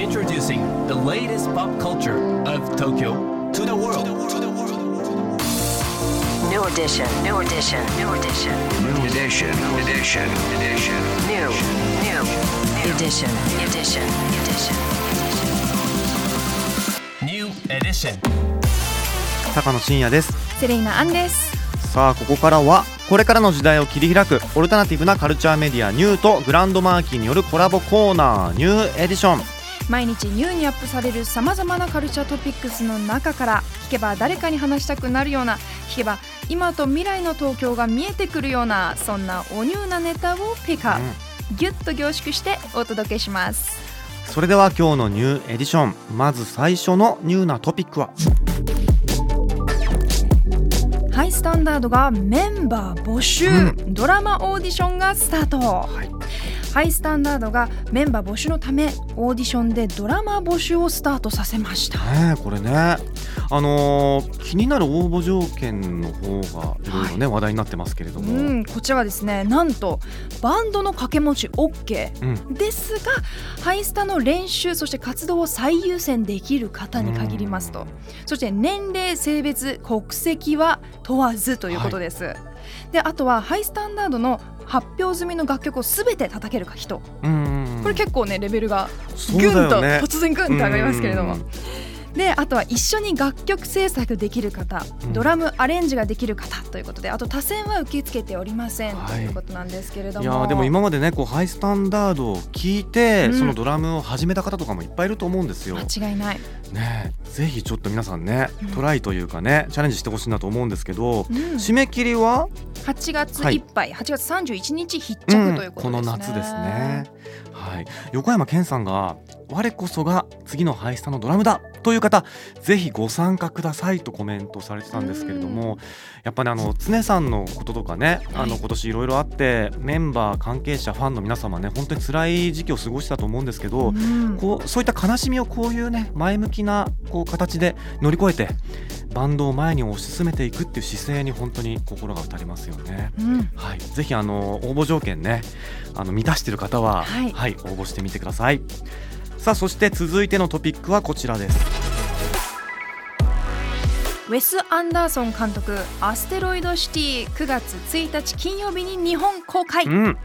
Introducing the latest pop culture of Tokyo to the world. New edition, new edition, new edition, New edition, edition, edition. new, new, edition, edition, edition. New edition. 高野真也ですセレイナアンですさあここからはこれからの時代を切り開くオルタナティブなカルチャーメディアニューとグランドマーキーによるコラボコーナーニューエディション毎日ニューにアップされるさまざまなカルチャートピックスの中から聞けば誰かに話したくなるような聞けば今と未来の東京が見えてくるようなそんなおニューなネタをピックアップ、ギュッと凝縮してお届けします。それでは今日のニューエディション。まず最初のニューなトピックは。ハイスタンダードがメンバー募集、うドラマオーディションがスタート、ハイスタンダードがメンバー募集のためオーディションでドラマ募集をスタートさせました。ねえこれね。あのー気になる応募条件の方がいろいろね、話題になってますけれども、うん、こちらはですねなんとバンドの掛け持ち OK うん。ですがハイスタの練習そして活動を最優先できる方に限りますと。そして年齢性別国籍は問わずということです、であとはハイスタンダードの発表済みの楽曲をすべて叩けるか人。うんうんうん。これ結構ねレベルがぐんとね突然ぐんと上がりますけれども。うんであとは一緒に楽曲制作できる方、うん。ドラムアレンジができる方ということであと多選は受け付けておりません、はいということなんですけれども。い。やーでも今までねこうハイスタンダードを聞いて、うん。そのドラムを始めた方とかもいっぱいいると思うんですよ。間違いない、ねえぜひちょっと皆さんね、うん。トライというかねチャレンジしてほしいなと思うんですけど、うん、締め切りは、8月はい。いっぱい、8月31日必うん着ということこですね、の夏ですね。はい、横山健さんが我こそが次のハイスタのドラムだという方ぜひご参加くださいとコメントされてたんですけれどもやっぱねあの 常さんのこととかねあのはい。今年いろいろあってメンバー関係者ファンの皆様ね本当に辛い時期を過ごしたと思うんですけど、うん。こうそういった悲しみをこういうね前向きなこう形で乗り越えてバンドを前に推し進めていくっていう姿勢に本当に心が打たれますよね。うん。はい、ぜひあの応募条件ねあの満たしている方は、はい応募してみてくださいさあそして続いてのトピックはこちらです。ウェス・アンダーソン監督「アステロイド・シティ」9月1日金曜日に日本公開、うん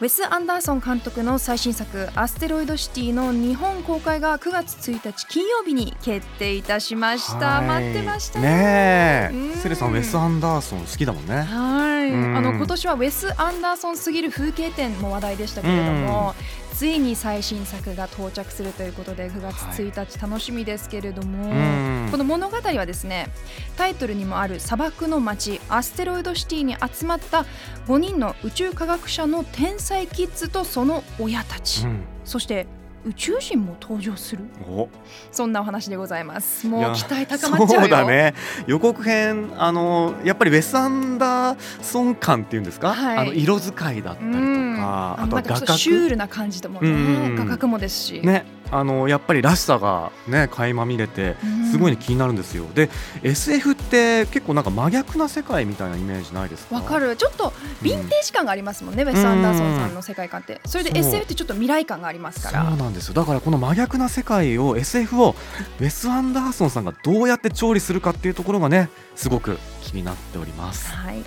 ウェス・アンダーソン監督の最新作「アステロイド・シティ」の日本公開が9月1日金曜日に決定いたしました、はい。待ってましたねセレさんウェス・アンダーソン好きだもんね。はい、うん。あの今年はウェス・アンダーソンすぎる風景展も話題でしたけれども、ついに最新作が到着するということで9月1日楽しみですけれども、うん。この物語はですねタイトルにもある砂漠の街アステロイドシティに集まった5人の宇宙科学者の天才キッズとその親たち、うん。そして宇宙人も登場する。お。そんなお話でございます。もう期待高まっちゃうよ。そうだね。予告編あのやっぱりウェス・アンダーソン感っていうんですか、はい。あの色使いだったりとか、うん。あとは画っとシュー角ルな感じともね、うん。画角もですし、ねあのやっぱりらしさがね垣間見れてうんすごい気になるんですよ、で SF って結構なんか真逆な世界みたいなイメージないですか？わかる。ちょっとヴィンテージ感がありますもんね、ウェス・アンダーソンさん。の世界観って。それで SF ってちょっと未来感がありますかそうらなんですよ。だからこの真逆な世界を SF をウェス・アンダーソンさんがどうやって調理するかっていうところがねすごく気になっております。はい。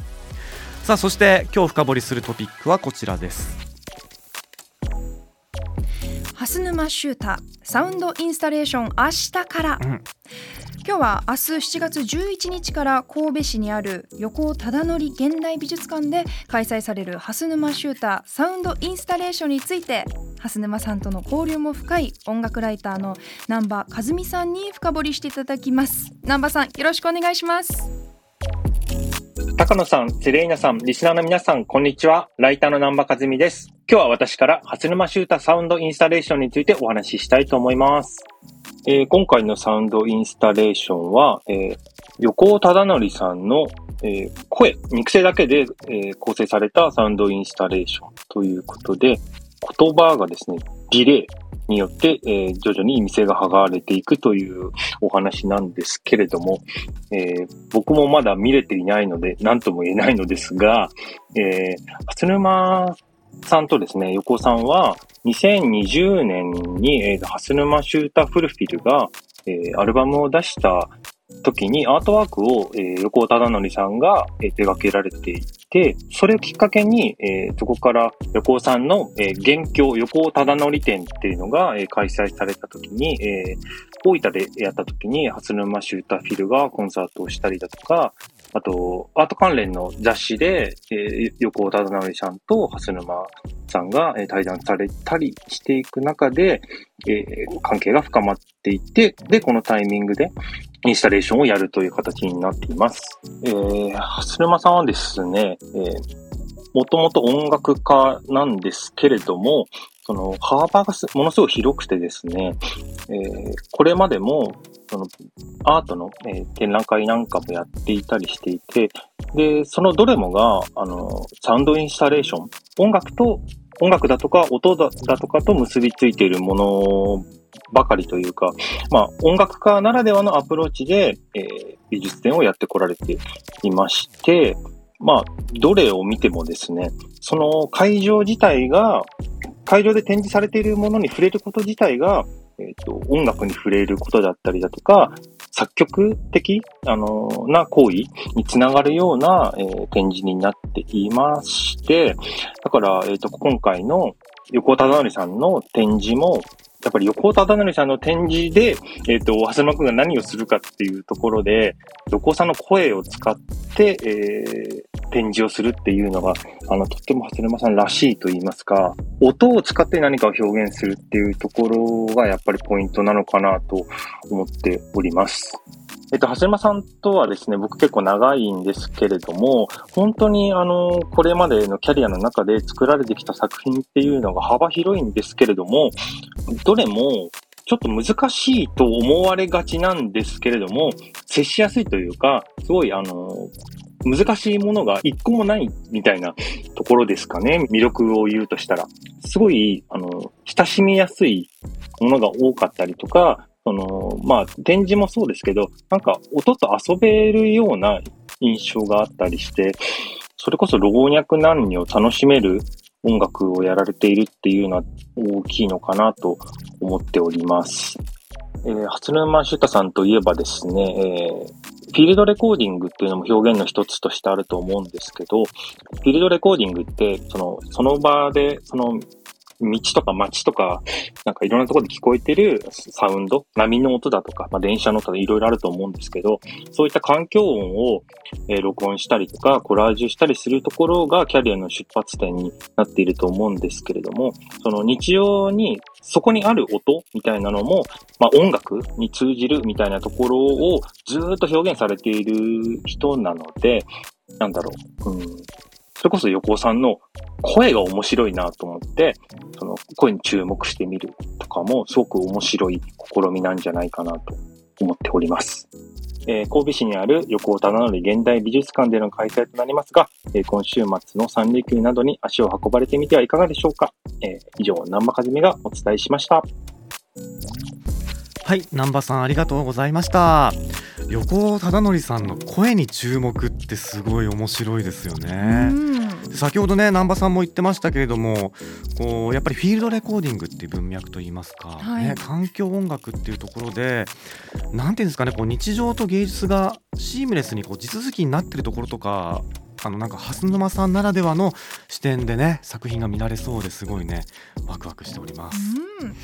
さあそして今日深掘りするトピックはこちらです蓮沼修太サウンドインスタレーション明日から、うん。今日は明日7月11日から神戸市にある横尾忠則現代美術館で開催される蓮沼修太サウンドインスタレーションについて蓮沼さんとの交流も深い音楽ライターの南波和美さんに深掘りしていただきます。南波さんよろしくお願いします高野さん、セレイナさん、リスナーの皆さん、こんにちは。ライターの南波和美です。今日は私から、初沼修太サウンドインスタレーションについてお話ししたいと思います。えー今回のサウンドインスタレーションは、えー横尾忠則さんの、えー声、肉声だけで、え構成されたサウンドインスタレーションということで、言葉がですね、ディレイによって、えー徐々に意味性が剥がれていくというお話なんですけれども、えー僕もまだ見れていないので、何とも言えないのですが、えー、初沼さんとですね、横尾さんは、2020年に、えー、蓮沼シュータフルフィルが、えーアルバムを出した時にアートワークを、えー横尾忠則さんが、えー手掛けられていて、それをきっかけに、えーそこから横尾さんの、えー現況横尾忠則展っていうのが、えー開催された時に、えー大分でやった時に、蓮沼シューターフィルがコンサートをしたりだとか、あと、アート関連の雑誌で、えー横尾忠則さんと蓮沼さんがえー対談されたりしていく中で、えー関係が深まっていって、で、このタイミングでインスタレーションをやるという形になっています。えー、蓮沼さんはですね、えーもともと音楽家なんですけれども、その幅がものすごい広くてですね、えーこれまでも、そのアートの、えー展覧会なんかもやっていたりしていて、で、そのどれもが、あの、サウンドインスタレーション、音楽と、音楽だとか音だだとかと結びついているものばかりというか、まあ、音楽家ならではのアプローチで、えー美術展をやってこられていまして、まあ、どれを見てもですね、その会場自体が、会場で展示されているものに触れること自体が、えっ、と、音楽に触れることだったりだとか、作曲的、あのな行為につながるような、えー展示になっていまして、だから、えっ、と、今回の横尾忠則さんの展示も、やっぱり横尾忠則さんの展示で、えっ、と、長谷間くんが何をするかっていうところで、横尾さんの声を使って、えー展示をするっていうのが、あの、とっても蓮沼さんらしいと言いますか、音を使って何かを表現するっていうところがやっぱりポイントなのかなと思っております。えっと、蓮沼さんとはですね、僕結構長いんですけれども、本当にあの、これまでのキャリアの中で作られてきた作品っていうのが幅広いんですけれども、どれもちょっと難しいと思われがちなんですけれども、接しやすいというか、すごいあの、難しいものが一個もないみたいなところですかね。魅力を言うとしたら。すごい、あの、親しみやすいものが多かったりとか、その、まあ、展示もそうですけど、なんか音と遊べるような印象があったりして、それこそ老若男女を楽しめる音楽をやられているっていうのは大きいのかなと思っております。えー、初沼シュタさんといえばですね、えーフィールドレコーディングっていうのも表現の一つとしてあると思うんですけど、フィールドレコーディングって、その、その場で、その、道とか街とか、なんかいろんなところで聞こえてるサウンド、波の音だとか、まあ、電車の音でいろいろあると思うんですけど、そういった環境音を、え録音したりとか、コラージュしたりするところがキャリアの出発点になっていると思うんですけれども、その日常に、そこにある音みたいなのも、まあ、音楽に通じるみたいなところをずっと表現されている人なので、なんだろう、うん、それこそ横尾さんの声が面白いなと思って、その声に注目してみるとかもすごく面白い試みなんじゃないかなと思っております。えー神戸市にある横尾忠則現代美術館での開催となりますが、えー今週末の三連休などに足を運ばれてみてはいかがでしょうか。えー以上、南波和美がお伝えしました。はい南波さんありがとうございました横尾忠則さんの声に注目ってすごい面白いですようねん。先ほどね南波さんも言ってましたけれどもこうやっぱりフィールドレコーディングっていう文脈といいますか、はい。ね、環境音楽っていうところでなんていうんですかねこう日常と芸術がシームレスにこう地続きになってるところとかあのなんか蓮沼さんならではの視点でね作品が見られそうですごいねワクワクしております。うん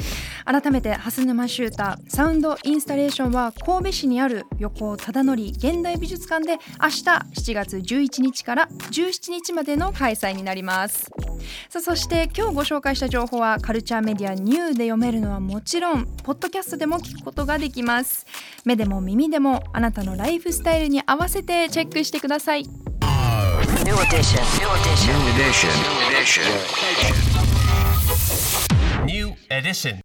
改めて蓮沼シューターサウンドインスタレーションは神戸市にある横尾忠則現代美術館で明日7月11日から17日までの開催になりますさあそして今日ご紹介した情報はカルチャーメディアニューで読めるのはもちろんポッドキャストでも聞くことができます目でも耳でもあなたのライフスタイルに合わせてチェックしてください New edition. New edition. New edition. New edition. New edition.